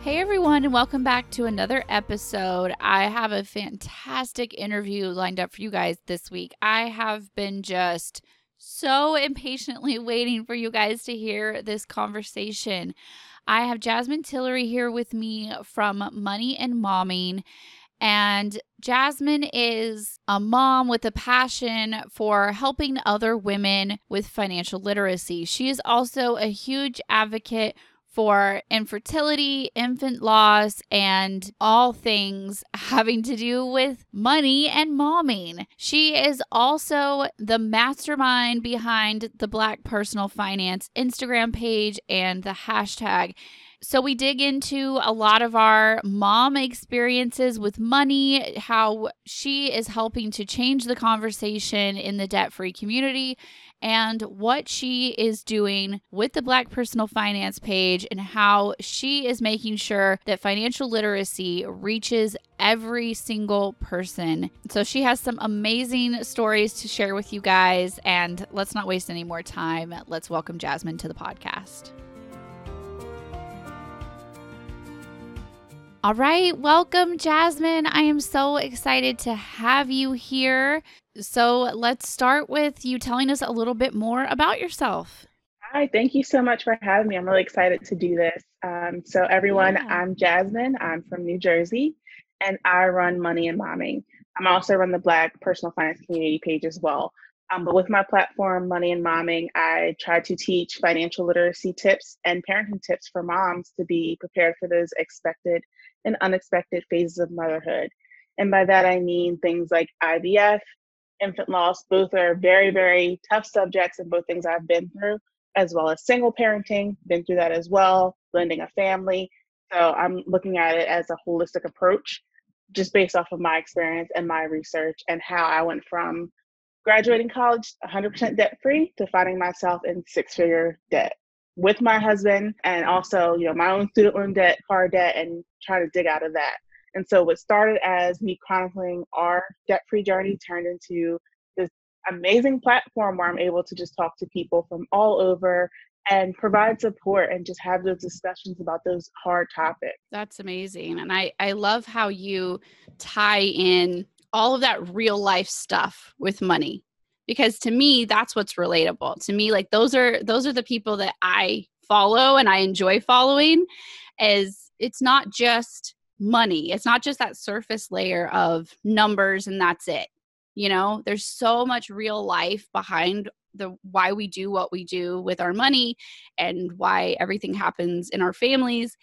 Hey everyone, and welcome back to another episode. I have a fantastic interview lined up for you guys this week. I have been just so impatiently waiting for you guys to hear this conversation. I have Jasmine Tillery here with me from Money and Momming. And Jasmine is a mom with a passion for helping other women with financial literacy. She is also a huge advocate for infertility, infant loss, and all things having to do with money and momming. She is also the mastermind behind the Black Personal Finance Instagram page and the hashtag. So, we dig into a lot of our mom experiences with money, how she is helping to change the conversation in the debt free community, and what she is doing with the Black Personal Finance page and how she is making sure that financial literacy reaches every single person. So she has some amazing stories to share with you guys. And let's not waste any more time. Let's welcome Jasmine to the podcast. All right, welcome, Jasmine. I am so excited to have you here. So let's start with you telling us a little bit more about yourself. Hi, thank you so much for having me. I'm really excited to do this. Um, so, everyone, yeah. I'm Jasmine. I'm from New Jersey, and I run Money and Momming. I'm also run the Black Personal Finance Community page as well. Um, but with my platform, Money and Momming, I try to teach financial literacy tips and parenting tips for moms to be prepared for those expected and unexpected phases of motherhood. And by that, I mean things like IVF, infant loss. Both are very, very tough subjects and both things I've been through, as well as single parenting, been through that as well, blending a family. So I'm looking at it as a holistic approach, just based off of my experience and my research and how I went from graduating college 100% debt free to finding myself in six figure debt with my husband and also you know my own student loan debt car debt and trying to dig out of that and so what started as me chronicling our debt-free journey turned into this amazing platform where I'm able to just talk to people from all over and provide support and just have those discussions about those hard topics. That's amazing. And I I love how you tie in all of that real life stuff with money because to me that's what's relatable. To me like those are those are the people that I follow and I enjoy following is it's not just money. It's not just that surface layer of numbers and that's it. You know, there's so much real life behind the why we do what we do with our money and why everything happens in our families.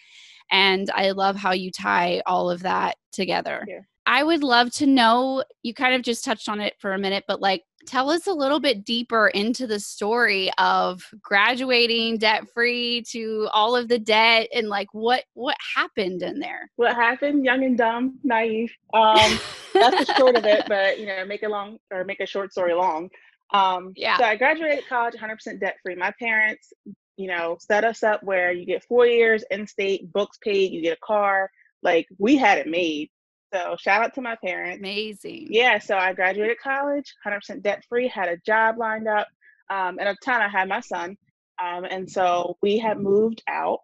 And I love how you tie all of that together. Yeah. I would love to know, you kind of just touched on it for a minute, but like tell us a little bit deeper into the story of graduating debt free to all of the debt and like what what happened in there? What happened? Young and dumb naive. Um that's the short of it but you know make a long or make a short story long. Um yeah. so i graduated college 100% debt free my parents you know set us up where you get four years in state books paid you get a car. Like we had it made so shout out to my parents. Amazing. Yeah. So I graduated college, 100% debt free, had a job lined up. Um, and at the time I had my son. Um, and so we had moved out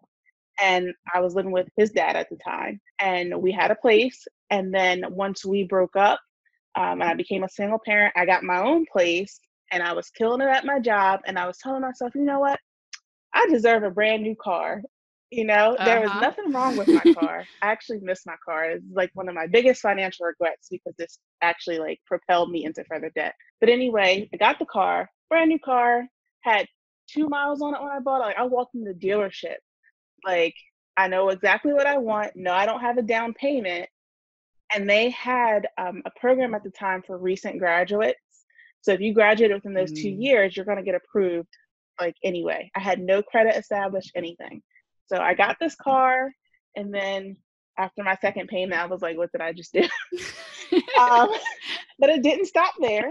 and I was living with his dad at the time. And we had a place. And then once we broke up um, and I became a single parent, I got my own place and I was killing it at my job. And I was telling myself, you know what? I deserve a brand new car. You know, uh-huh. there was uh-huh. nothing wrong with my car. I actually miss my car. It's like one of my biggest financial regrets because this actually like propelled me into further debt. But anyway, I got the car, brand new car, had two miles on it when I bought it. Like I walked in the dealership. Like I know exactly what I want. No, I don't have a down payment. And they had um, a program at the time for recent graduates. So if you graduated within those mm. two years, you're going to get approved like anyway. I had no credit established, anything. So I got this car, and then after my second payment, I was like, what did I just do? um, but it didn't stop there.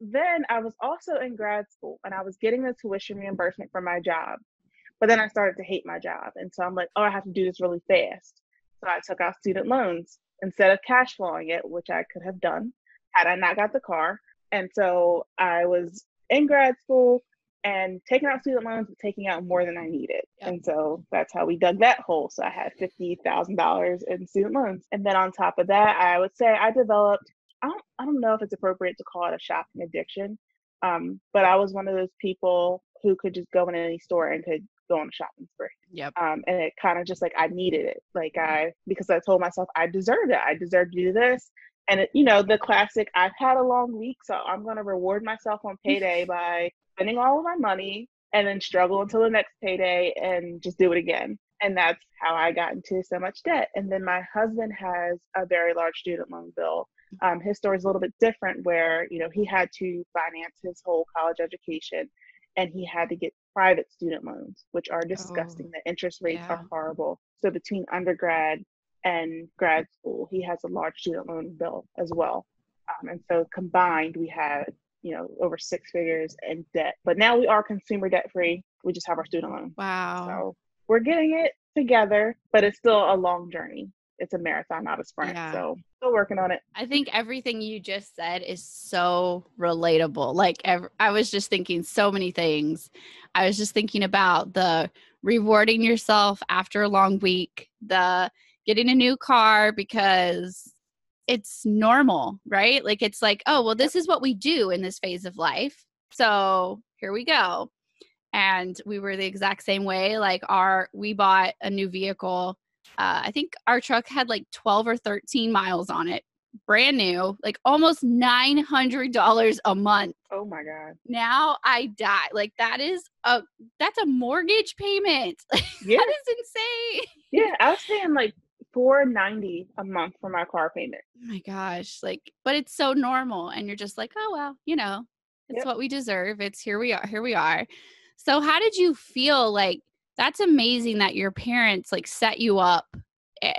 then I was also in grad school and I was getting the tuition reimbursement from my job. But then I started to hate my job. And so I'm like, oh, I have to do this really fast. So I took out student loans instead of cash flowing it, which I could have done had I not got the car. And so I was in grad school and taking out student loans, but taking out more than I needed. Yep. And so that's how we dug that hole. So I had $50,000 in student loans. And then on top of that, I would say I developed, I don't, I don't know if it's appropriate to call it a shopping addiction, um, but I was one of those people who could just go in any store and could go on a shopping spree. Yep. Um, and it kind of just like I needed it. Like I, because I told myself I deserved it. I deserve to do this. And it, you know, the classic, I've had a long week, so I'm going to reward myself on payday by spending all of my money and then struggle until the next payday and just do it again. And that's how I got into so much debt. And then my husband has a very large student loan bill. Um, his story is a little bit different, where you know he had to finance his whole college education, and he had to get private student loans, which are disgusting. Oh, the interest rates yeah. are horrible. So between undergrad and grad school, he has a large student loan bill as well. Um, and so combined, we had you know over six figures in debt. But now we are consumer debt free. We just have our student loan. Wow. So we're getting it together, but it's still a long journey. It's a marathon, not a sprint. Yeah. So still working on it. I think everything you just said is so relatable. Like ev- I was just thinking so many things. I was just thinking about the rewarding yourself after a long week, the getting a new car because it's normal, right? Like it's like, oh, well, this is what we do in this phase of life. So here we go. And we were the exact same way. Like our we bought a new vehicle. Uh, I think our truck had like 12 or 13 miles on it. Brand new, like almost nine hundred dollars a month. Oh my god! Now I die. Like that is a that's a mortgage payment. Yeah. that is insane. Yeah, I was paying like four ninety a month for my car payment. Oh my gosh, like, but it's so normal, and you're just like, oh well, you know, it's yep. what we deserve. It's here we are. Here we are. So, how did you feel? Like, that's amazing that your parents like set you up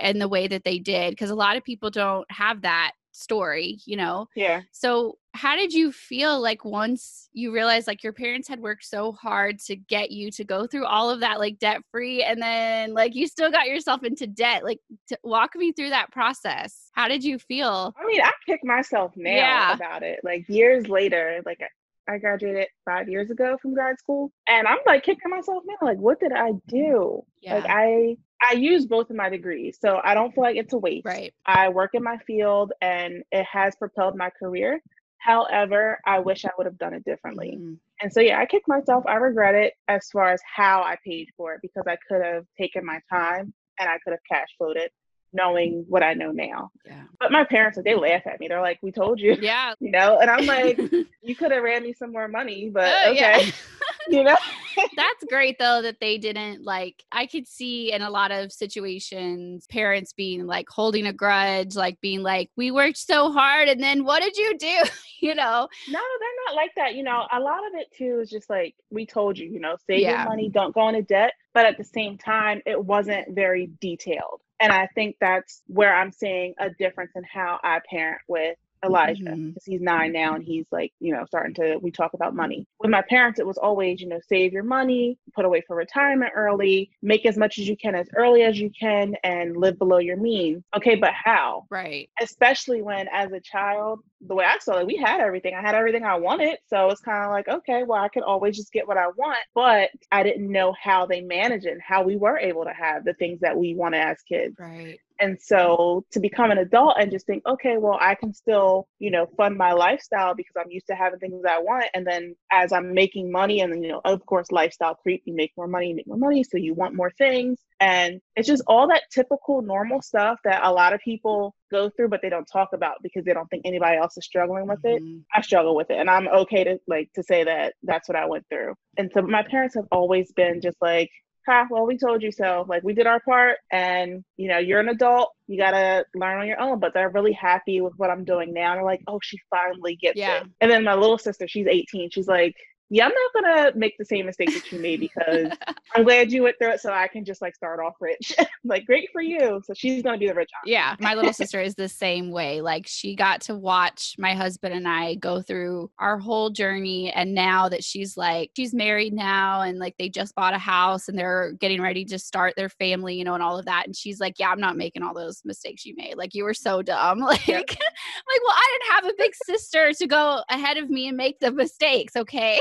in the way that they did, because a lot of people don't have that story, you know? Yeah. So, how did you feel like once you realized like your parents had worked so hard to get you to go through all of that like debt free and then like you still got yourself into debt? Like, to walk me through that process. How did you feel? I mean, I kick myself now yeah. about it. Like, years later, like, I graduated five years ago from grad school, and I'm like kicking myself now. Like, what did I do? Yeah. Like, I I use both of my degrees, so I don't feel like it's a waste. Right. I work in my field, and it has propelled my career. However, I wish I would have done it differently. Mm. And so, yeah, I kick myself. I regret it as far as how I paid for it because I could have taken my time and I could have cash flowed it knowing what I know now. Yeah. But my parents, they laugh at me. They're like, "We told you." Yeah. You know, and I'm like, "You could have ran me some more money, but uh, okay." Yeah. you know. That's great though that they didn't like. I could see in a lot of situations parents being like holding a grudge, like being like, "We worked so hard, and then what did you do?" you know. No, they're not like that. You know, a lot of it too is just like we told you. You know, save yeah. your money, don't go into debt. But at the same time, it wasn't very detailed. And I think that's where I'm seeing a difference in how I parent with Elijah because mm-hmm. he's nine now and he's like, you know, starting to, we talk about money. With my parents, it was always, you know, save your money, put away for retirement early, make as much as you can as early as you can, and live below your means. Okay, but how? Right. Especially when, as a child, the way I saw it, we had everything. I had everything I wanted. So it's kind of like, okay, well, I could always just get what I want. But I didn't know how they manage it and how we were able to have the things that we wanted as kids. Right. And so to become an adult and just think, okay, well, I can still, you know, fund my lifestyle because I'm used to having things I want. And then as I'm making money, and then, you know, of course, lifestyle creep, you make more money, you make more money. So you want more things. And it's just all that typical normal stuff that a lot of people go through, but they don't talk about because they don't think anybody else is struggling with it. Mm-hmm. I struggle with it. And I'm okay to like to say that that's what I went through. And so my parents have always been just like, ha, well, we told you so. Like we did our part and you know, you're an adult, you gotta learn on your own. But they're really happy with what I'm doing now. And they're like, oh, she finally gets yeah. it. And then my little sister, she's 18. She's like, yeah, I'm not gonna make the same mistake that you made because I'm glad you went through it so I can just like start off rich. like great for you. So she's gonna be the rich aunt. Yeah. My little sister is the same way. Like she got to watch my husband and I go through our whole journey. And now that she's like, she's married now and like they just bought a house and they're getting ready to start their family, you know, and all of that. And she's like, Yeah, I'm not making all those mistakes you made. Like you were so dumb. Like, yep. like, well, I didn't have a big sister to go ahead of me and make the mistakes. Okay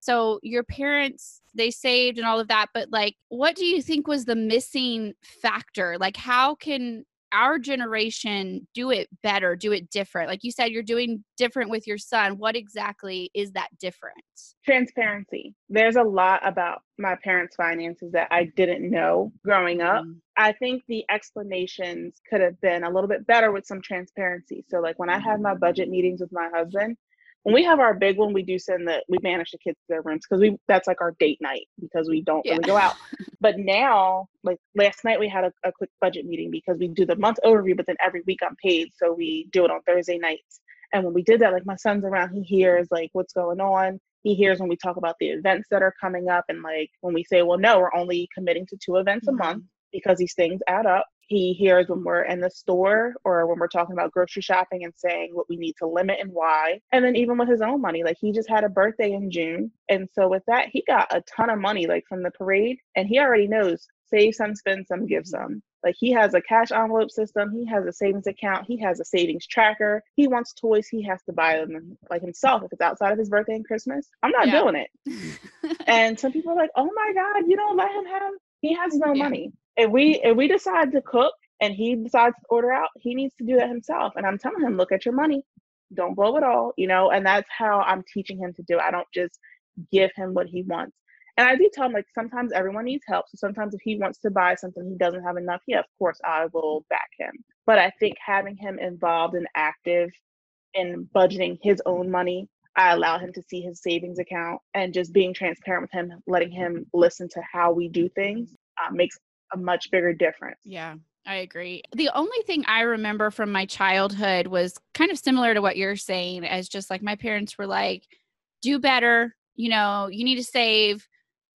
so your parents they saved and all of that but like what do you think was the missing factor? Like how can our generation do it better do it different? Like you said you're doing different with your son. What exactly is that difference? Transparency. There's a lot about my parents finances that i didn't know growing up. Mm. i think the explanations could have been a little bit better with some transparency. So like when i have my budget meetings with my husband when we have our big one, we do send the we manage the kids to their rooms because we that's like our date night because we don't yeah. really go out. but now, like last night, we had a, a, quick budget meeting because we do the month overview, but then every week I'm paid, so we do it on Thursday nights. And when we did that, like my son's around, he hears like what's going on. He hears when we talk about the events that are coming up, and like when we say, well, no, we're only committing to two events mm-hmm. a month because these things add up he hears when we're in the store or when we're talking about grocery shopping and saying what we need to limit and why. And then even with his own money, like he just had a birthday in June. And so with that, he got a ton of money like from the parade and he already knows save some, spend some, give some. Like he has a cash envelope system, he has a savings account, he has a savings tracker. He wants toys, he has to buy them like himself if it's outside of his birthday and Christmas. I'm not yeah. doing it. and some people are like, "Oh my god, you don't let him have he has no yeah. money." If we if we decide to cook and he decides to order out, he needs to do that himself. And I'm telling him, look at your money, don't blow it all, you know. And that's how I'm teaching him to do. It. I don't just give him what he wants. And I do tell him like sometimes everyone needs help. So sometimes if he wants to buy something he doesn't have enough, yeah, of course I will back him. But I think having him involved and active in budgeting his own money, I allow him to see his savings account and just being transparent with him, letting him listen to how we do things uh, makes a much bigger difference. Yeah. I agree. The only thing I remember from my childhood was kind of similar to what you're saying, as just like my parents were like, do better, you know, you need to save,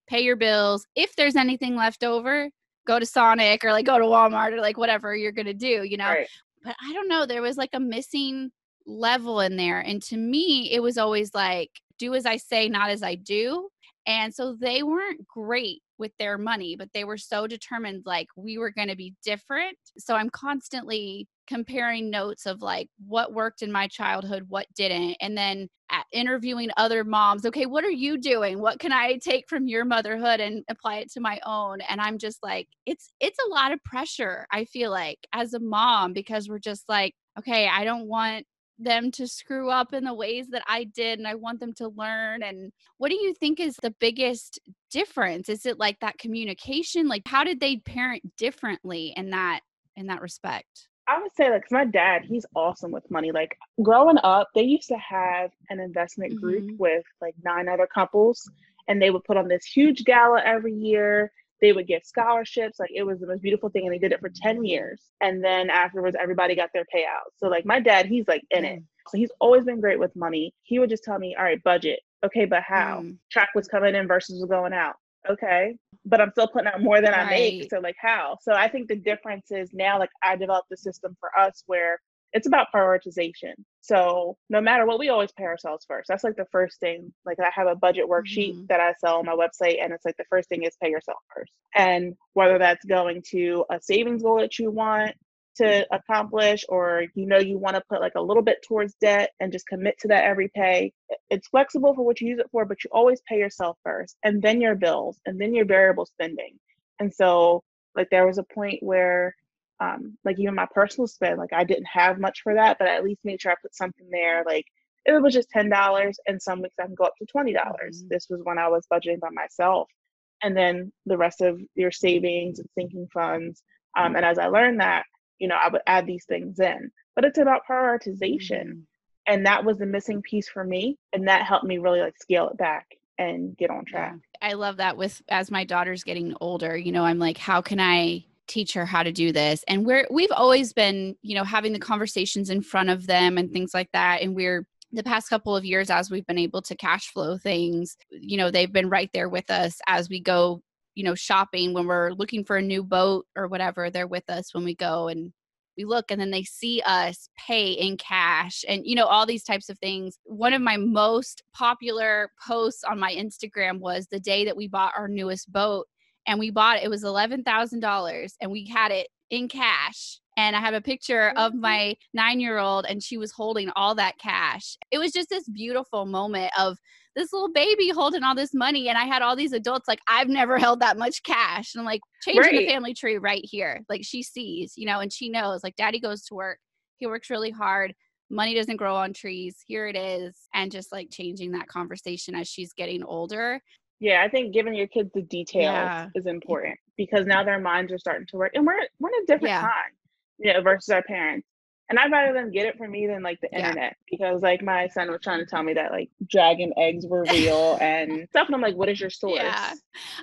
pay your bills. If there's anything left over, go to Sonic or like go to Walmart or like whatever you're going to do, you know. Right. But I don't know, there was like a missing level in there. And to me, it was always like, do as I say, not as I do. And so they weren't great with their money, but they were so determined, like, we were going to be different. So I'm constantly comparing notes of like what worked in my childhood, what didn't, and then interviewing other moms. Okay, what are you doing? What can I take from your motherhood and apply it to my own? And I'm just like, it's it's a lot of pressure. I feel like as a mom because we're just like, okay, I don't want them to screw up in the ways that I did and I want them to learn and what do you think is the biggest difference? Is it like that communication? Like how did they parent differently in that in that respect? I would say like my dad he's awesome with money like growing up they used to have an investment group mm-hmm. with like nine other couples and they would put on this huge gala every year they would give scholarships. Like it was the most beautiful thing. And they did it for 10 years. And then afterwards, everybody got their payout. So like my dad, he's like in it. Mm. So he's always been great with money. He would just tell me, all right, budget. Okay, but how? Mm. Track was coming in versus was going out. Okay. But I'm still putting out more than right. I make. So like how? So I think the difference is now like I developed the system for us where it's about prioritization. So no matter what, we always pay ourselves first. That's like the first thing. Like I have a budget worksheet mm-hmm. that I sell on my website, and it's like the first thing is pay yourself first. And whether that's going to a savings goal that you want to accomplish, or you know you want to put like a little bit towards debt and just commit to that every pay. It's flexible for what you use it for, but you always pay yourself first, and then your bills, and then your variable spending. And so like there was a point where um, like even my personal spend, like I didn't have much for that, but I at least made sure I put something there. Like it was just ten dollars, and some weeks I can go up to twenty dollars. Mm-hmm. This was when I was budgeting by myself, and then the rest of your savings and sinking funds. Um, and as I learned that, you know, I would add these things in. But it's about prioritization, mm-hmm. and that was the missing piece for me, and that helped me really like scale it back and get on track. I love that with as my daughter's getting older, you know, I'm like, how can I teach her how to do this and we're we've always been you know having the conversations in front of them and things like that and we're the past couple of years as we've been able to cash flow things you know they've been right there with us as we go you know shopping when we're looking for a new boat or whatever they're with us when we go and we look and then they see us pay in cash and you know all these types of things. One of my most popular posts on my instagram was the day that we bought our newest boat and we bought it it was $11000 and we had it in cash and I have a picture of my nine year old, and she was holding all that cash. It was just this beautiful moment of this little baby holding all this money, and I had all these adults like, I've never held that much cash. And I'm like, changing right. the family tree right here. Like she sees, you know, and she knows, like, daddy goes to work, he works really hard. Money doesn't grow on trees. Here it is. And just like changing that conversation as she's getting older. Yeah, I think giving your kids the details yeah. is important because now their minds are starting to work, and we're we're in a different yeah. time you know, versus our parents. And I'd rather them get it from me than like the yeah. internet because like my son was trying to tell me that like dragon eggs were real and stuff. And I'm like, what is your source? Yeah.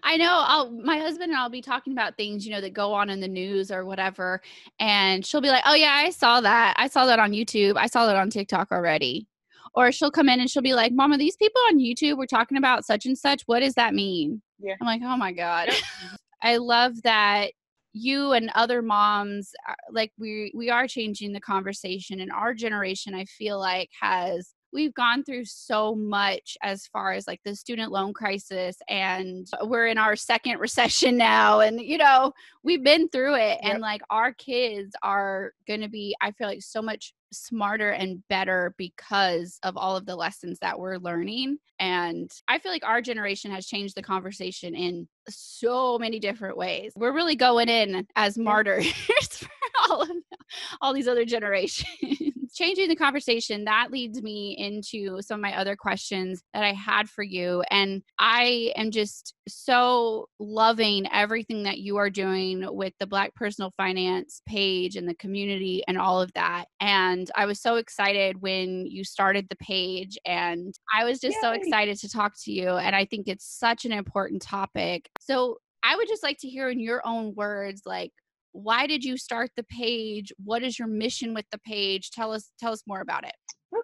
I know I'll my husband and I'll be talking about things, you know, that go on in the news or whatever. And she'll be like, Oh yeah, I saw that. I saw that on YouTube. I saw that on TikTok already. Or she'll come in and she'll be like, Mama, these people on YouTube were talking about such and such. What does that mean? Yeah. I'm like, oh my God. I love that you and other moms uh, like we we are changing the conversation and our generation i feel like has we've gone through so much as far as like the student loan crisis and we're in our second recession now and you know we've been through it and like our kids are going to be i feel like so much smarter and better because of all of the lessons that we're learning and i feel like our generation has changed the conversation in so many different ways. We're really going in as martyrs for all of all these other generations changing the conversation, that leads me into some of my other questions that I had for you. And I am just so loving everything that you are doing with the Black Personal Finance page and the community and all of that. And I was so excited when you started the page, and I was just Yay. so excited to talk to you. And I think it's such an important topic. So I would just like to hear in your own words, like, why did you start the page? What is your mission with the page? Tell us tell us more about it.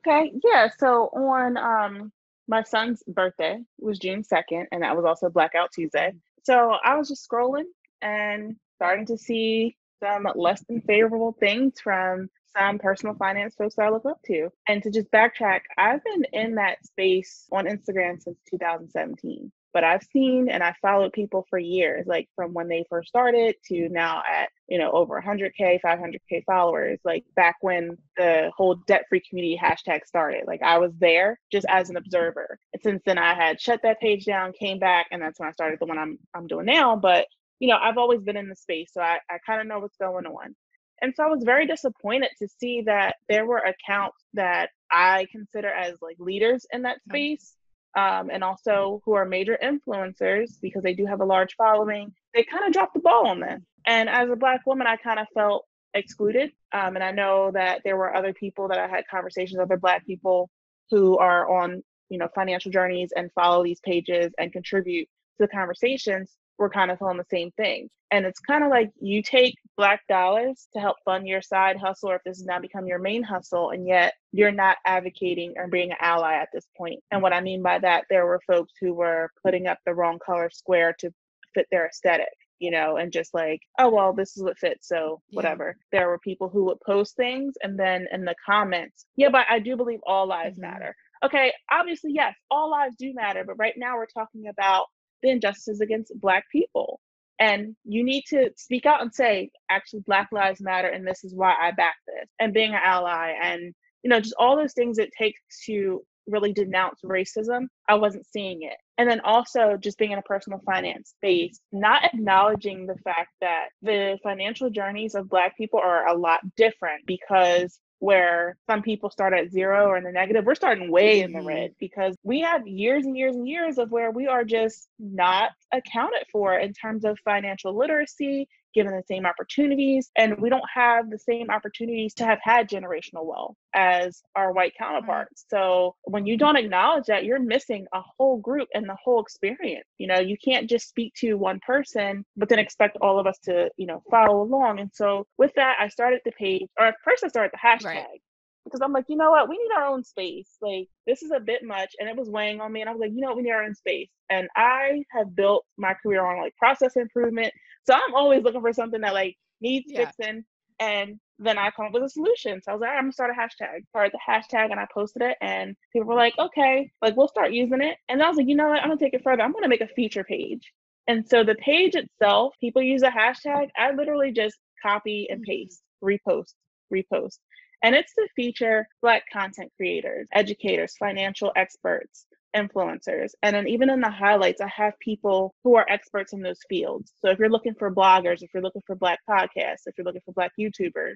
Okay yeah so on um my son's birthday was june 2nd and that was also blackout tuesday. Mm-hmm. so i was just scrolling and starting to see some less than favorable things from some personal finance folks that I look up to. And to just backtrack, I've been in that space on Instagram since 2017 but I've seen and I followed people for years, like from when they first started to now at, you know, over 100K, 500K followers, like back when the whole debt free community hashtag started. Like I was there just as an observer. And since then I had shut that page down, came back, and that's when I started the one I'm, I'm doing now. But, you know, I've always been in the space, so I, I kind of know what's going on. And so I was very disappointed to see that there were accounts that I consider as like leaders in that space um, and also who are major influencers because they do have a large following, they kind of dropped the ball on this. And as a Black woman, I kind of felt excluded. Um, and I know that there were other people that I had conversations other Black people who are on, you know, financial journeys and follow these pages and contribute to the conversations we're kind of feeling the same thing. And it's kind of like you take black dollars to help fund your side hustle, or if this has now become your main hustle, and yet you're not advocating or being an ally at this point. And what I mean by that, there were folks who were putting up the wrong color square to fit their aesthetic you know, and just like, oh, well, this is what fits. So whatever. Yeah. There were people who would post things and then in the comments, yeah, but I do believe all lives mm-hmm. matter. Okay, obviously, yes, all lives do matter. But right now we're talking about the injustices against Black people. And you need to speak out and say, actually, Black Lives Matter, and this is why I back this, and being an ally, and you know, just all those things it takes to really denounce racism. I wasn't seeing it. And then also just being in a personal finance space, not acknowledging the fact that the financial journeys of Black people are a lot different because where some people start at zero or in the negative, we're starting way in the mm-hmm. red because we have years and years and years of where we are just not accounted for in terms of financial literacy, given the same opportunities, and we don't have the same opportunities to have had generational wealth as our white mm-hmm. counterparts. So when you don't acknowledge that, you're missing a whole group and the whole experience. You know, you can't just speak to one person, but then expect all of us to, you know, follow along. And so with that, I started the page, or at first I started the hashtag. Right because I'm like, you know what, we need our own space. Like this is a bit much, and it was weighing on me. And I was like, you know, what? we need our own space. And I have built my career on like process improvement, so I'm always looking for something that like needs yeah. fixing. And then I come up with a solution. So I was like, I'm gonna start a hashtag. Started the hashtag and I posted it, and people were like, okay, like we'll start using it. And I was like, you know what, I'm gonna take it further. I'm gonna make a feature page. And so the page itself, people use a hashtag. I literally just copy and mm-hmm. paste, repost, repost. And it's to feature Black content creators, educators, financial experts, influencers. And then even in the highlights, I have people who are experts in those fields. So if you're looking for bloggers, if you're looking for Black podcasts, if you're looking for Black YouTubers,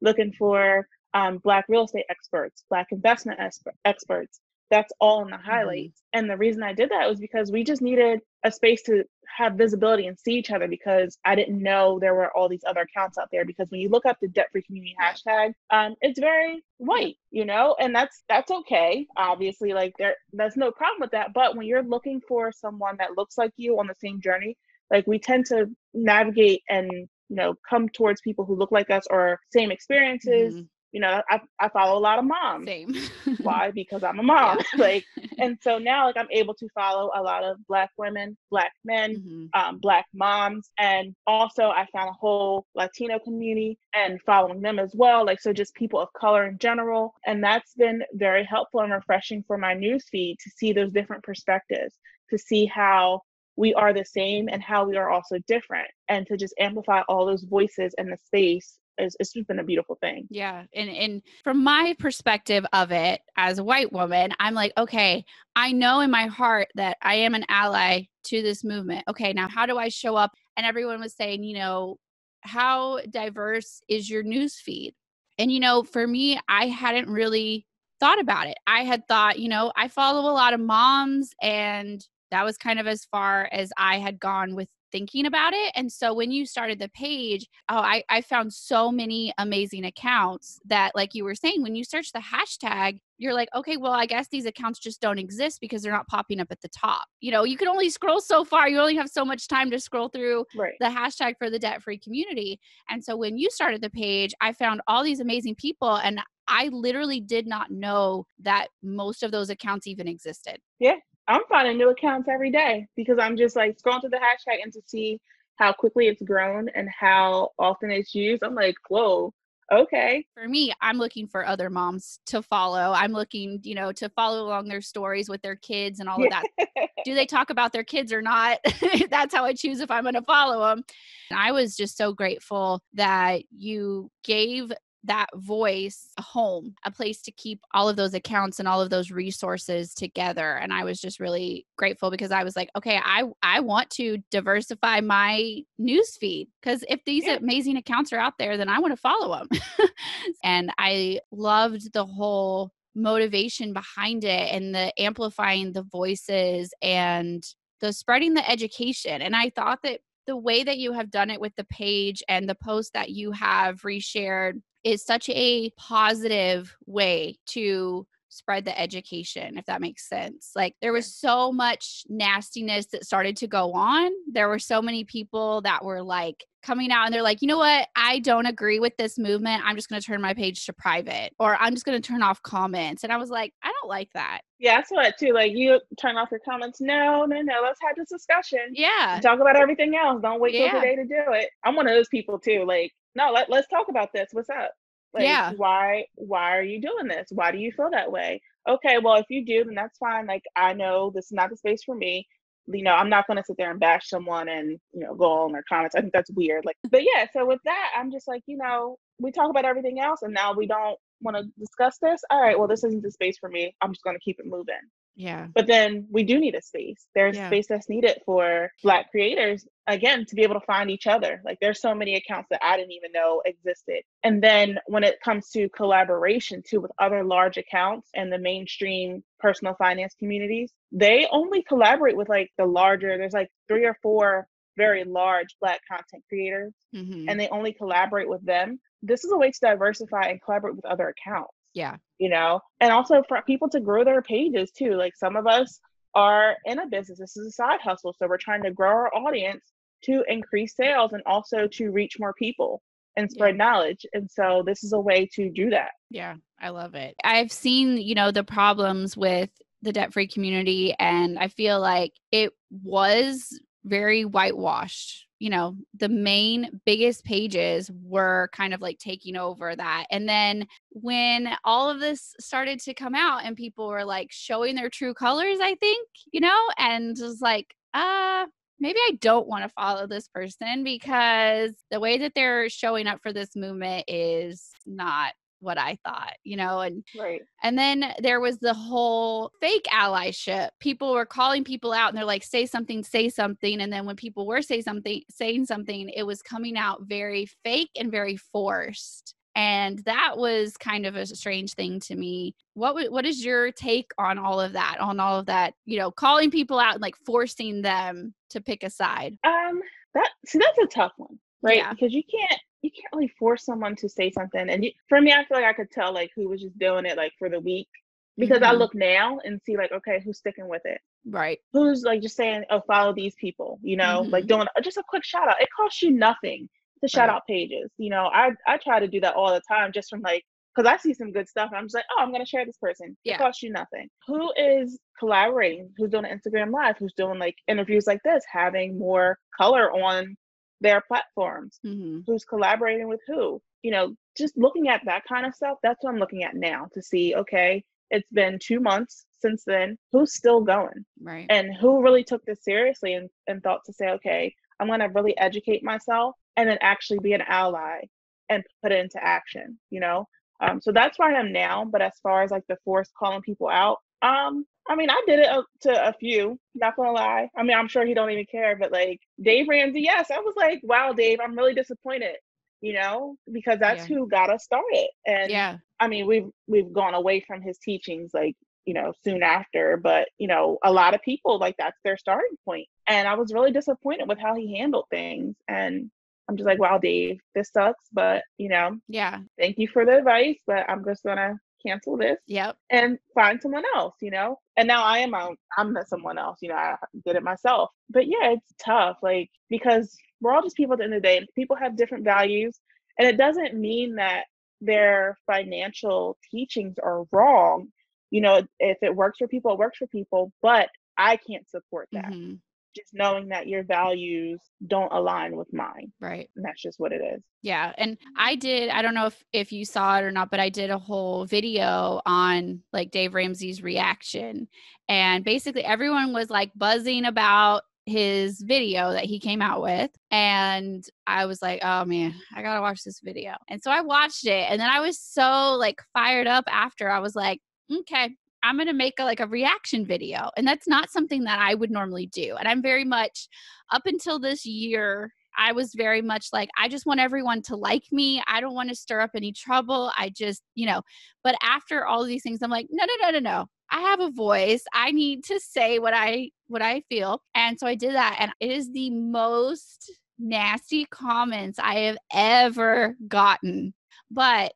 looking for um, Black real estate experts, Black investment experts, that's all in the mm-hmm. highlights. Mm-hmm. And the reason I did that was because we just needed a space to have visibility and see each other because I didn't know there were all these other accounts out there. Because when you look up the debt free community hashtag, um, it's very white, you know, and that's that's okay. Obviously, like there there's no problem with that. But when you're looking for someone that looks like you on the same journey, like we tend to navigate and you know come towards people who look like us or same experiences mm-hmm you know, I, I follow a lot of moms. Same. Why? Because I'm a mom. Yeah. like, and so now like I'm able to follow a lot of black women, black men, mm-hmm. um, black moms, and also I found a whole Latino community and following them as well. Like so, just people of color in general, and that's been very helpful and refreshing for my newsfeed to see those different perspectives, to see how we are the same and how we are also different and to just amplify all those voices in the space it's, it's just been a beautiful thing. Yeah. And and from my perspective of it as a white woman, I'm like, okay, I know in my heart that I am an ally to this movement. Okay, now how do I show up? And everyone was saying, you know, how diverse is your news feed? And you know, for me, I hadn't really thought about it. I had thought, you know, I follow a lot of moms and that was kind of as far as I had gone with thinking about it. And so when you started the page, oh, I, I found so many amazing accounts that, like you were saying, when you search the hashtag, you're like, okay, well, I guess these accounts just don't exist because they're not popping up at the top. You know, you can only scroll so far. You only have so much time to scroll through right. the hashtag for the debt free community. And so when you started the page, I found all these amazing people and I literally did not know that most of those accounts even existed. Yeah. I'm finding new accounts every day because I'm just like scrolling through the hashtag and to see how quickly it's grown and how often it's used. I'm like, whoa, okay. For me, I'm looking for other moms to follow. I'm looking, you know, to follow along their stories with their kids and all of that. Do they talk about their kids or not? That's how I choose if I'm going to follow them. And I was just so grateful that you gave that voice a home, a place to keep all of those accounts and all of those resources together. And I was just really grateful because I was like, okay, I I want to diversify my news feed because if these yeah. amazing accounts are out there, then I want to follow them. and I loved the whole motivation behind it and the amplifying the voices and the spreading the education. And I thought that the way that you have done it with the page and the post that you have reshared is such a positive way to spread the education, if that makes sense. Like there was so much nastiness that started to go on. There were so many people that were like coming out and they're like, you know what? I don't agree with this movement. I'm just going to turn my page to private or I'm just going to turn off comments. And I was like, I don't like that. Yeah, saw it too. Like you turn off your comments. No, no, no. Let's have this discussion. Yeah. Talk about everything else. Don't wait yeah. till today to do it. I'm one of those people too. Like no, let, let's talk about this. What's up? Like, yeah. Why why are you doing this? Why do you feel that way? Okay, well, if you do, then that's fine. Like I know this is not the space for me. You know, I'm not gonna sit there and bash someone and, you know, go on their comments. I think that's weird. Like, but yeah, so with that, I'm just like, you know, we talk about everything else and now we don't want to discuss this. All right, well, this isn't the space for me. I'm just gonna keep it moving. Yeah. But then we do need a space. There's yeah. space that's needed for Black creators, again, to be able to find each other. Like there's so many accounts that I didn't even know existed. And then when it comes to collaboration too with other large accounts and the mainstream personal finance communities, they only collaborate with like the larger, there's like three or four very large Black content creators, mm-hmm. and they only collaborate with them. This is a way to diversify and collaborate with other accounts. Yeah. You know, and also for people to grow their pages too. Like some of us are in a business, this is a side hustle. So we're trying to grow our audience to increase sales and also to reach more people. and spread yeah. knowledge. And so this is a way to do that. Yeah, I love it. I've seen, you know, the problems with the debt free community, and I feel like it was very whitewashed you know the main biggest pages were kind of like taking over that. And then when all of this started to come out and people were like showing their true colors i think you know and was like uh maybe I don't want to follow this person because the way that they're showing up for this movement is not what I thought, you know, and right. And then there was the whole fake allyship. People were calling people out and they're like, say something, say something. And then when people were say something, saying something, it was coming out very fake and very forced. And that was kind of a strange thing to me. What what is your take on all of that? On all of that, you know, calling people out and like forcing them to pick a side? Um, that see, that's a tough one, right? Yeah. Because you can't you can't really force someone to say something. And you, for me, I feel like I could tell like who was just doing it like for the week because mm-hmm. I look now and see like okay, who's sticking with it, right? Who's like just saying, oh, follow these people, you know, mm-hmm. like doing just a quick shout out. It costs you nothing to shout right. out pages. You know, I I try to do that all the time just from like because I see some good stuff and I'm just like, oh, I'm gonna share this person. Yeah. It costs you nothing. Who is collaborating? Who's doing Instagram live? Who's doing like interviews like this, having more color on their platforms? Mm-hmm. Who's collaborating with who? You know, just looking at that kind of stuff. That's what I'm looking at now to see. Okay, it's been two months since then. Who's still going? Right. And who really took this seriously and, and thought to say, okay, I'm gonna really educate myself and then actually be an ally and put it into action. You know, um, so that's where I am now. But as far as like the force calling people out, um, I mean, I did it to a few. Not gonna lie. I mean, I'm sure he don't even care. But like Dave Ramsey, yes, I was like, wow, Dave, I'm really disappointed. You know, because that's yeah. who got us started. And yeah, I mean, we've we've gone away from his teachings like you know soon after. But you know, a lot of people like that's their starting point. And I was really disappointed with how he handled things. And I'm just like, wow, Dave, this sucks, but you know, yeah, thank you for the advice, but I'm just gonna cancel this. Yep. And find someone else, you know? And now I am out, I'm not someone else, you know, I did it myself. But yeah, it's tough, like, because we're all just people at the end of the day. People have different values. And it doesn't mean that their financial teachings are wrong. You know, if it works for people, it works for people, but I can't support that. Mm-hmm just knowing that your values don't align with mine. Right. And that's just what it is. Yeah. And I did, I don't know if, if you saw it or not, but I did a whole video on like Dave Ramsey's reaction. And basically everyone was like buzzing about his video that he came out with and I was like, "Oh man, I got to watch this video." And so I watched it and then I was so like fired up after. I was like, "Okay, I'm going to make a, like a reaction video. And that's not something that I would normally do. And I'm very much up until this year, I was very much like, I just want everyone to like me. I don't want to stir up any trouble. I just, you know, but after all these things, I'm like, no, no, no, no, no. I have a voice. I need to say what I what I feel. And so I did that and it is the most nasty comments I have ever gotten. But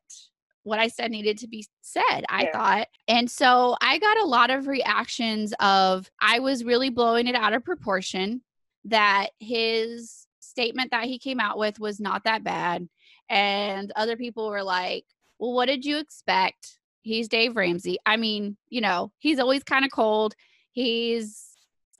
what I said needed to be said, I yeah. thought. And so I got a lot of reactions of I was really blowing it out of proportion, that his statement that he came out with was not that bad. And other people were like, well, what did you expect? He's Dave Ramsey. I mean, you know, he's always kind of cold. He's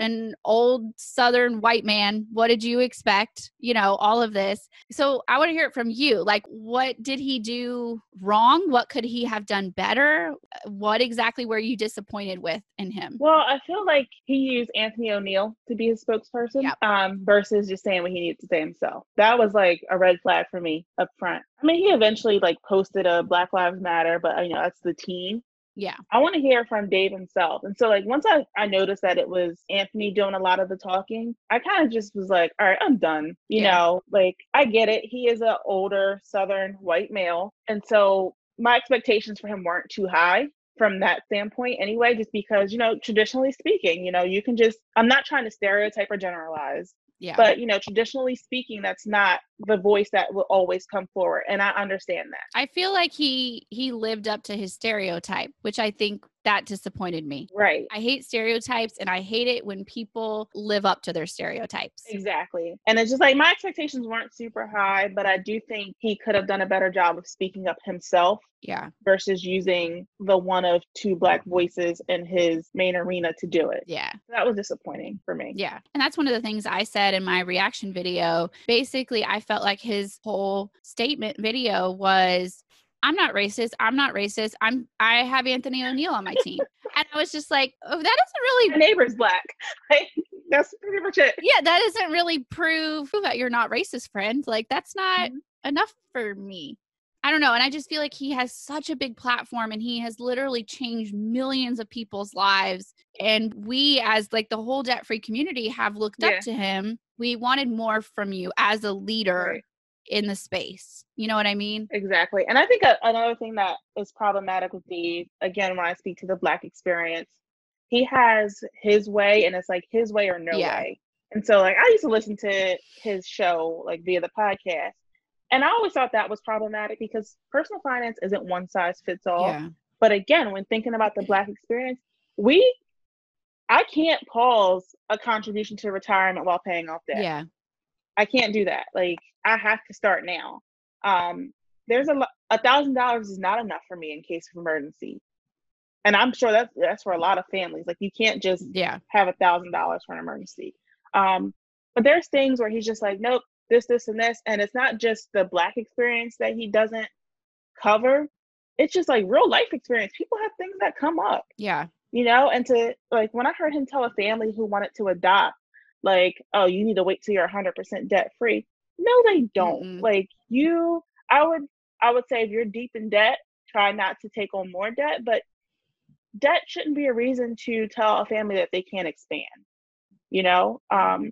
an old southern white man what did you expect? You know all of this. So i want to hear it from you like what did he do wrong? What could he have done better? What exactly were you disappointed with in him? Well i feel like he used anthony oneal to be his spokesperson yep. um, versus just saying what he needed to say himself. That was like a red flag for me up front. I mean he eventually like posted a black lives matter but you know that's the team yeah. I want to hear from Dave himself. And so like once I, I noticed that it was Anthony doing a lot of the talking, I kind of just was like, all right, I'm done. You yeah. know, like I get it. He is an older southern white male. And so my expectations for him weren't too high from that standpoint anyway, just because, you know, traditionally speaking, you know, you can just I'm not trying to stereotype or generalize, yeah. But you know, traditionally speaking, that's not the voice that will always come forward. And I understand that. I feel like he he lived up to his stereotype, which I think that disappointed me. Right. I hate stereotypes and I hate it when people live up to their stereotypes. Exactly. And it's just like my expectations weren't super high, but I do think he could have done a better job of speaking up himself Yeah. versus using the one of two black voices in his main arena to do it. Yeah. That was disappointing for me. Yeah. And that's one of the things I said in my reaction video. Basically, I felt like his whole statement video was I'm not racist. I'm not racist. I'm I have Anthony ONeal on my team. and I was just like, oh, that doesn't My really neighbor's black. Like, that's pretty much it. yeah, that doesn't really prove that you're not racist, friend. Like that's not Mhm. enough for me. I don't know. And I just feel like he has such a big platform and he has literally changed millions of people's lives. And we, as like the whole debt free community, have looked Yeah. up to him. We wanted more from you as a leader Right. In the space. You know what I mean? Exactly. And I think a, another thing that is problematic with the, again, when I speak to the Black experience, he has his way and it's like his way or no Yeah. way. And so, like, I used to listen to his show, like, via the podcast. And I always thought that was problematic because personal finance isn't one size fits all. Yeah. But again, when thinking about the Black experience, we, I can't pause a contribution to retirement while paying off debt. Yeah. I can't do that. Like I have to start now. Um, there's a a thousand dollars is not enough for me in case of emergency, and I'm sure that's that's for a lot of families. Like you can't just Yeah. have a thousand dollars for an emergency. Um, but there's things where he's just like, nope, this, this, and this, and it's not just the black experience that he doesn't cover. It's just like real life experience. People have things that come up Yeah. you know and to like when i heard him tell a family who wanted to adopt like oh you need to wait till you're 100% debt free no they don't Mm-mm. like you i would i would say if you're deep in debt try not to take on more debt but debt shouldn't be a reason to tell a family that they can't expand you know um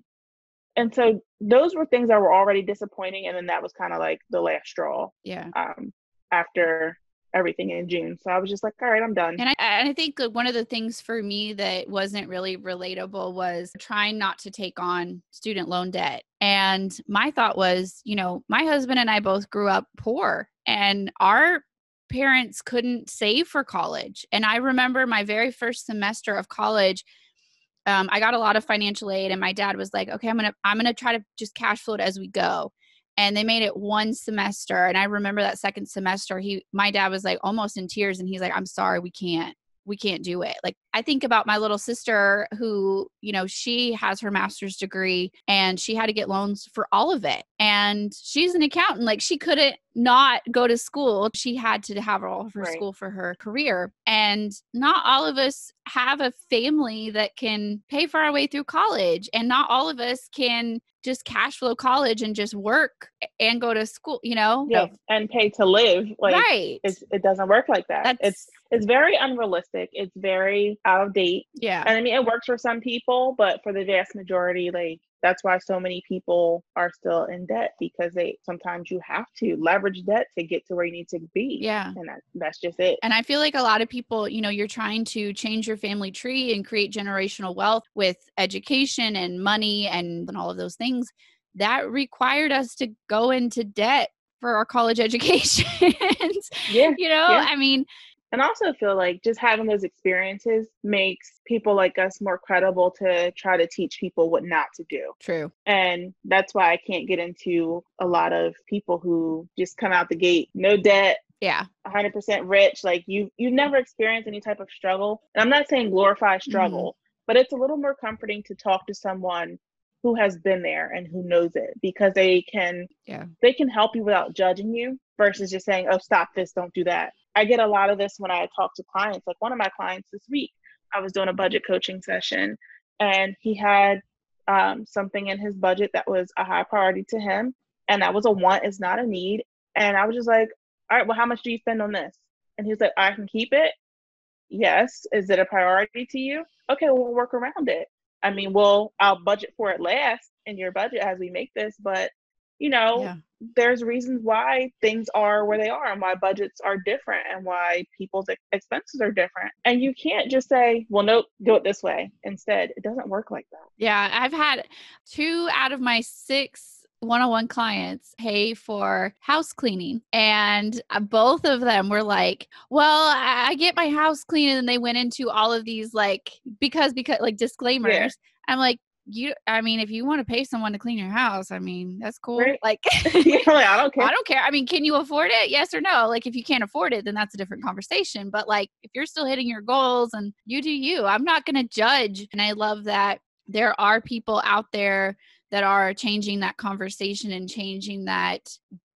and so those were things that were already disappointing and then that was kind of like the last straw Yeah. um after everything in june so i was just like all right i'm done And I, I think one of the things for me that wasn't really relatable was trying not to take on student loan debt. And my thought was, you know, my husband and I both grew up poor and our parents couldn't save for college. And I remember my very first semester of college. Um, I got a lot of financial aid, and my dad was like, "Okay, I'm gonna, I'm gonna try to just cash flow it as we go." And they made it one semester and i remember that second semester he my dad was like almost in tears and he's like i'm sorry we can't we can't do it. Like i think about my little sister who you know she has her master's degree and she had to get loans for all of it and she's an accountant like she couldn't not go to school she had to have all of her Right. school for her career and not all of us have a family that can pay for our way through college and not all of us can just cash flow college and just work and go to school you know? Yeah and pay to live like right. it's, it doesn't work like that. That's it's it's very unrealistic it's very out of date yeah. and i mean it works for some people but for the vast majority like that's why so many people are still in debt because they sometimes you have to leverage debt to get to where you need to be yeah and that, that's just it And I feel like a lot of people, you know, you're trying to change your family tree and create generational wealth with education and money and, and all of those things. That required us to go into debt for our college educations. yeah you know, Yeah. I mean, and I also feel like just having those experiences makes people like us more credible to try to teach people what not to do true. and that's why i can't get into a lot of people who just come out the gate no debt Yeah. 100% rich like you you've never experienced any type of struggle and i'm not saying glorify struggle mm-hmm. but it's a little more comforting to talk to someone who has been there and who knows it because they can Yeah. they can help you without judging you versus just saying oh stop this don't do that i get a lot of this when i talk to clients. Like one of my clients this week i was doing a budget coaching session and he had um, something in his budget that was a high priority to him and that was a want is not a need. And i was just like all right well how much do you spend on this? And he's like i can keep it. Yes is it a priority to you? Okay well, we'll work around it. I mean we'll i'll budget for it last in your budget as we make this but you know Yeah. There's reasons why things are where they are and why budgets are different and why people's expenses are different and you can't just say well nope do it this way instead it doesn't work like that Yeah. I've had two out of my six one-on-one clients pay for house cleaning and uh, both of them were like well i get my house clean and they went into all of these like because because like disclaimers yeah. i'm like you i mean if you want to pay someone to clean your house i mean that's cool right. like yeah, i don't care. I don't care i mean can you afford it? Yes or no? Like if you can't afford it then that's a different conversation but like if you're still hitting your goals and you do you i'm not going to judge and i love that there are people out there that are changing that conversation and changing that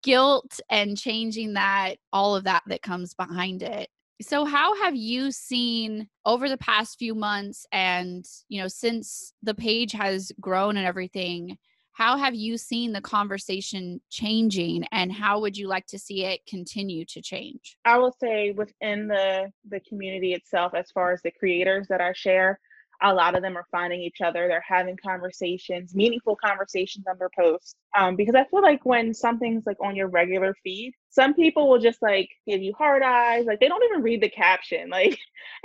guilt and changing that all of that that comes behind it so how have you seen over the past few months and you know since the page has grown and everything how have you seen the conversation changing and how would you like to see it continue to change? I will say within the the community itself as far as the creators that i share a lot of them are finding each other. They're having conversations meaningful conversations on their posts. Um, because i feel like when something's like on your regular feed some people will just like give you hard eyes. Like they don't even read the caption. Like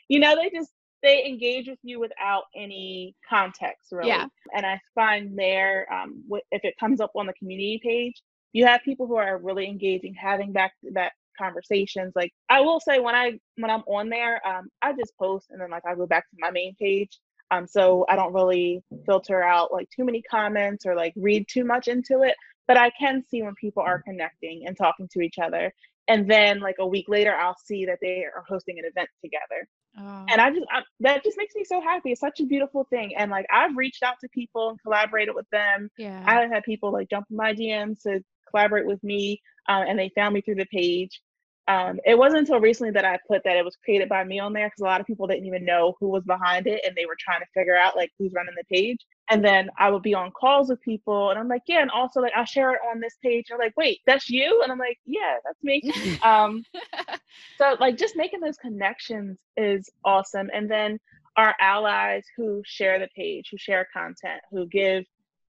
you know they just they engage with you without any context really. Yeah. and i find there um, if it comes up on the community page you have people who are really engaging having back that conversations. Like i will say when i when i'm on there um, i just post and then like i go back to my main page um, so I don't really filter out like too many comments or like read too much into it, but I can see when people are connecting and talking to each other. And then like a week later, I'll see that they are hosting an event together. Oh. And I just I, that just makes me so happy. It's such a beautiful thing. And like I've reached out to people and collaborated with them. Yeah. I've had people like jump in my DMs to collaborate with me, um, and they found me through the page. Um, it wasn't until recently that I put that it was created by me on there because a lot of people didn't even know who was behind it and they were trying to figure out like who's running the page. And then I would be on calls with people and I'm like, yeah, and also like I share it on this page. They're like, wait, that's you? And I'm like, yeah, that's me. um, so like just making those connections is awesome. And then our allies who share the page, who share content, who give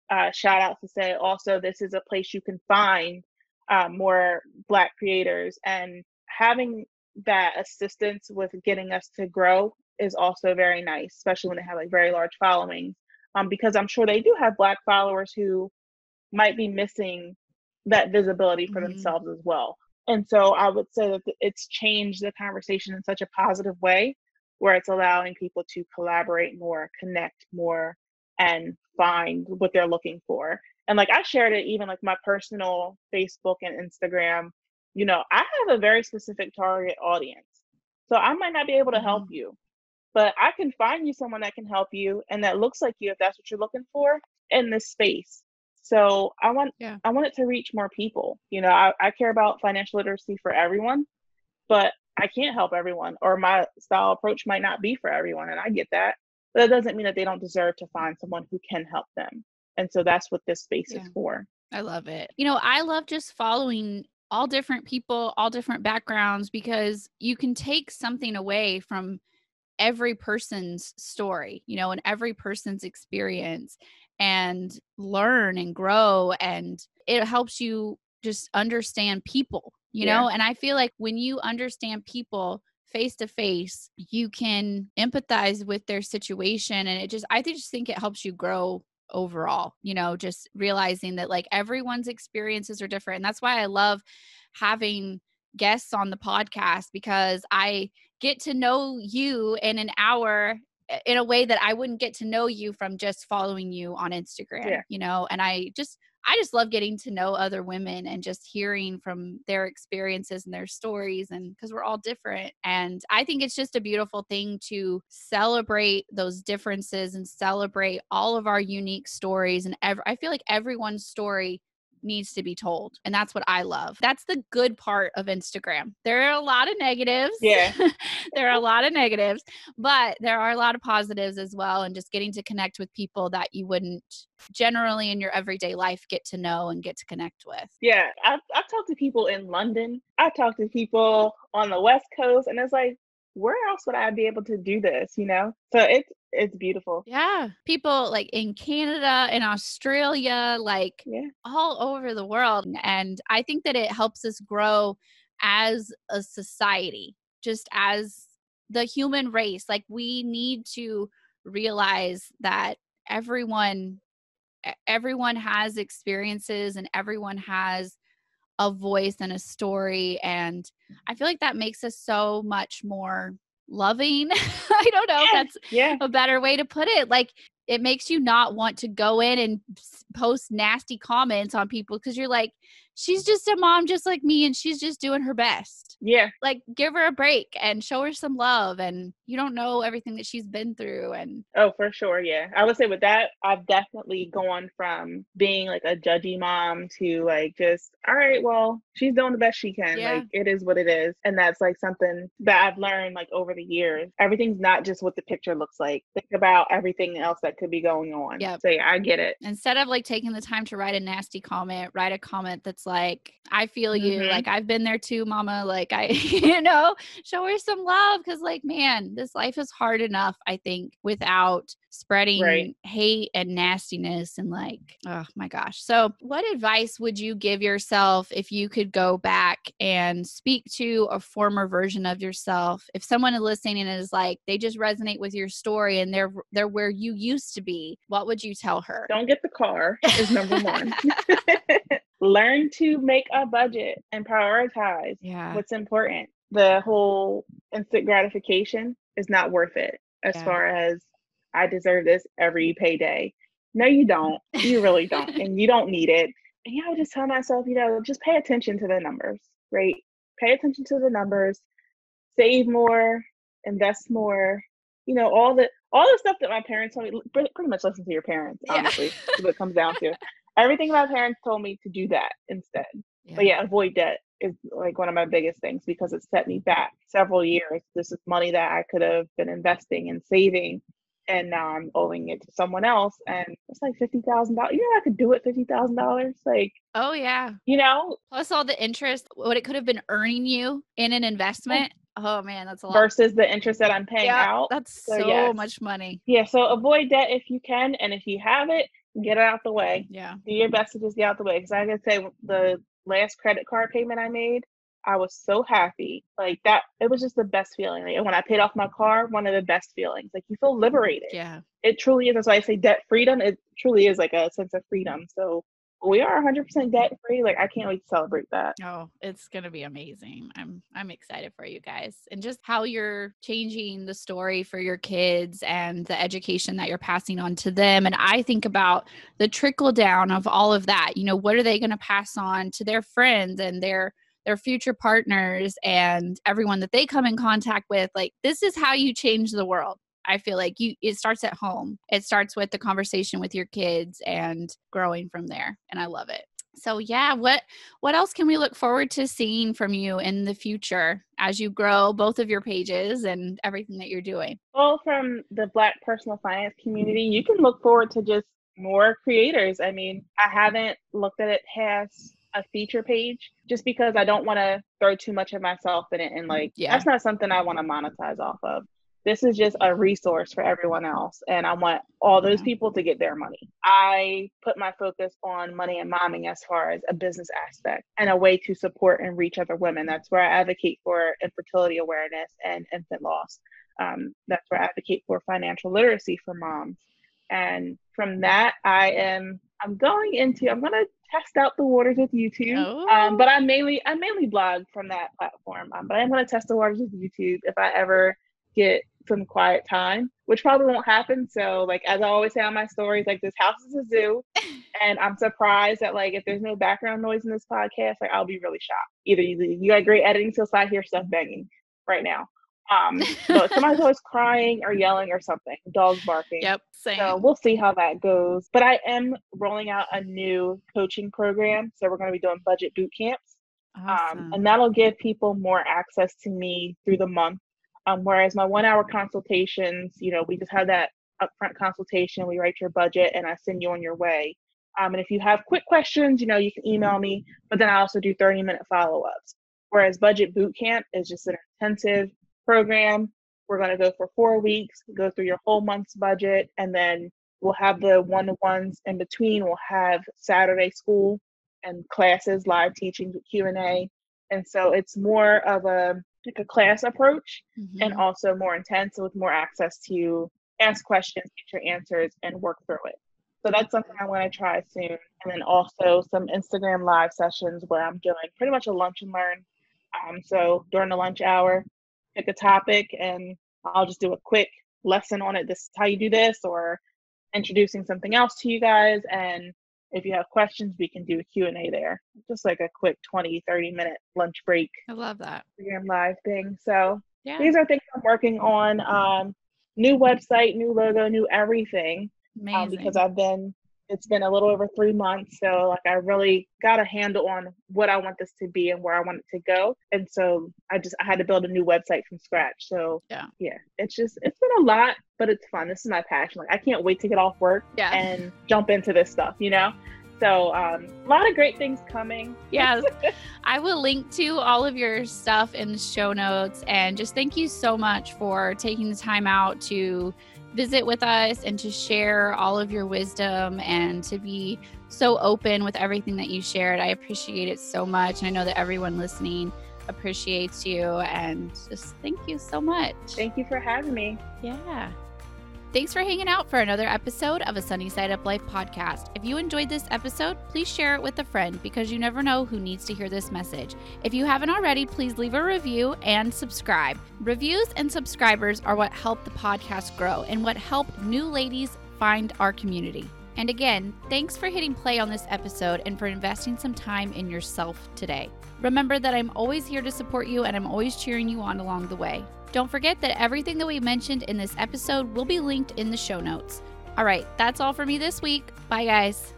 uh, shout outs to say also this is a place you can find um, more Black creators and having that assistance with getting us to grow is also very nice, especially when they have like very large followings. Um, because I'm sure they do have Black followers who might be missing that visibility for mm-hmm. themselves as well. And so I would say that it's changed the conversation in such a positive way where it's allowing people to collaborate more, connect more, and find what they're looking for. And like I shared it even like my personal Facebook and Instagram you know, I have a very specific target audience. So I might not be able to help mm-hmm. you, but I can find you someone that can help you and that looks like you if that's what you're looking for in this space. So I want yeah. I want it to reach more people. You know, I, I care about financial literacy for everyone, but I can't help everyone or my style approach might not be for everyone and I get that. But that doesn't mean that they don't deserve to find someone who can help them. And so that's what this space yeah. is for. I love it. You know, I love just following all different people, all different backgrounds, because you can take something away from every person's story, you know, and every person's experience and learn and grow. And it helps you just understand people, you yeah. know? And I feel like when you understand people, face to face you can empathize with their situation and it just i just think it helps you grow overall you know just realizing that like everyone's experiences are different and that's why i love having guests on the podcast because i get to know you in an hour in a way that i wouldn't get to know you from just following you on instagram yeah. you know and i just I just love getting to know other women and just hearing from their experiences and their stories and because we're all different and I think it's just a beautiful thing to celebrate those differences and celebrate all of our unique stories and ever I feel like everyone's story needs to be told. And that's what I love. That's the good part of Instagram. There are a lot of negatives. Yeah. there are a lot of negatives, but there are a lot of positives as well. And just getting to connect with people that you wouldn't generally in your everyday life get to know and get to connect with. Yeah. I've, I've talked to people in London, I talked to people on the West Coast, and it's like, where else would I be able to do this? You know, so it's it's beautiful. Yeah, people like in Canada and Australia, like yeah. all over the world, and I think that it helps us grow as a society, just as the human race. Like we need to realize that everyone everyone has experiences and everyone has a voice and a story and i feel like that makes us so much more loving i don't know yeah. if that's yeah. a better way to put it like it makes you not want to go in and post nasty comments on people because you're like she's just a mom just like me and she's just doing her best. Yeah. Like give her a break and show her some love and you don't know everything that she's been through and oh for sure yeah. I would say with that i've definitely gone from being like a judgy mom to like just all right well she's doing the best she can yeah. like it is what it is. And that's like something that i've learned like over the years. Everything's not just what the picture looks like. Think about everything else that could be going on. Yeah so yeah i get it. Instead of like taking the time to write a nasty comment write a comment that's like i feel you mm-hmm. like i've been there too mama like i you know show her some love. Because like man this life is hard enough i think without spreading right. hate and nastiness and like oh my gosh. So what advice would you give yourself if you could go back and speak to a former version of yourself? If someone is listening and is like they just resonate with your story and they're they're where you used to be what would you tell her? Don't get the car is number one learn to make a budget and prioritize yeah. what's important the whole instant gratification is not worth it as yeah. far as I deserve this every payday. No, you don't. You really don't. and you don't need it. And you know, just tell myself, you know, just pay attention to the numbers, right? Pay attention to the numbers, save more, invest more, you know, all the all the stuff that my parents told me, pretty much listen to your parents, honestly, yeah. what it comes down to. Everything my parents told me to do that instead. Yeah. But yeah, avoid debt is like one of my biggest things because it set me back several years. This is money that I could have been investing and saving and now I'm owing it to someone else, and it's like fifty thousand dollars. You know, I could do it fifty thousand dollars. Like, oh yeah, you know, plus all the interest, what it could have been earning you in an oh. investment. Oh man, that's a lot. Versus the interest that I'm paying yeah, out. That's so, so yes. much money. Yeah, so avoid debt if you can, and if you have it, get it out the way. Yeah, do your best to just get out the way. Because I can say the last credit card payment I made, I was so happy. Like that, it was just the best feeling. Like when I paid off my car, one of the best feelings. Like you feel liberated. Yeah. It truly is. That's why I say debt freedom. It truly is like a sense of freedom. So we are 100% debt free. Like I can't wait to celebrate that. Oh, it's going to be amazing. I'm I'm excited for you guys and just how you're changing the story for your kids and the education that you're passing on to them and I think about the trickle down of all of that. You know, what are they going to pass on to their friends and their their future partners and everyone that they come in contact with like this is how you change the world i feel like you it starts at home it starts with the conversation with your kids and growing from there and i love it so yeah what what else can we look forward to seeing from you in the future as you grow both of your pages and everything that you're doing well from the black personal finance community you can look forward to just more creators i mean i haven't looked at it past a feature page just because I don't want to throw too much of myself in it and like yeah. that's not something I want to monetize off of. This is just a resource for everyone else and I want all those people to get their money. I put my focus on money and momming as far as a business aspect and a way to support and reach other women. That's where I advocate for infertility awareness and infant loss. Um, that's where I advocate for financial literacy for moms. And from that, I am I'm going into I'm gonna test out the waters with YouTube. Oh. Um, but I mainly I mainly blog from that platform. Um, but I'm gonna test the waters with YouTube if I ever get some quiet time, which probably won't happen. So like as I always say on my stories, like this house is a zoo. and I'm surprised that like if there's no background noise in this podcast, like I'll be really shocked. Either you, you got great editing skills, so I hear stuff banging right now. Um, but somebody's always crying or yelling or something, dogs barking. Yep, same. So we'll see how that goes. But I am rolling out a new coaching program. So we're going to be doing budget boot camps. Awesome. Um, and that'll give people more access to me through the month. Um, whereas my one hour consultations, you know, we just have that upfront consultation. We write your budget and I send you on your way. Um, and if you have quick questions, you know, you can email me, but then I also do 30 minute follow ups. Whereas Budget Boot Camp is just an intensive program. We're going to go for four weeks, go through your whole month's budget, and then we'll have the one to ones in between. We'll have Saturday school and classes, live teaching, Q and A, and so it's more of a like a class approach, mm-hmm. and also more intense with more access to ask questions, get your answers, and work through it. So that's something I want to try soon. And then also some Instagram live sessions where I'm doing pretty much a lunch and learn. Um, so during the lunch hour, pick a topic and I'll just do a quick lesson on it. This is how you do this, or introducing something else to you guys. And if you have questions, we can do a Q&A there. Just like a quick 20, 30 minute lunch break. I love that. Instagram live thing. So Yeah. these are things I'm working on. Um, new website, new logo, new everything. Amazing. Um, because I've been, it's been a little over three months. So like I really got a handle on what I want this to be and where I want it to go. And so I just, I had to build a new website from scratch. So Yeah. yeah, it's just, it's been a lot, but it's fun. This is my passion. Like I can't wait to get off work yeah. and jump into this stuff, you know? So um, a lot of great things coming. Yes. I will link to all of your stuff in the show notes. And just thank you so much for taking the time out to visit with us and to share all of your wisdom and to be so open with everything that you shared. I appreciate it so much. And I know that everyone listening appreciates you. And just thank you so much. Thank you for having me. Yeah. Thanks for hanging out for another episode of a Sunny Side Up Life podcast. If you enjoyed this episode, please share it with a friend because you never know who needs to hear this message. If you haven't already, please leave a review and subscribe. Reviews and subscribers are what help the podcast grow and what help new ladies find our community. And again, thanks for hitting play on this episode and for investing some time in yourself today. Remember that I'm always here to support you and I'm always cheering you on along the way. Don't forget that everything that we mentioned in this episode will be linked in the show notes. All right, that's all for me this week. Bye, guys.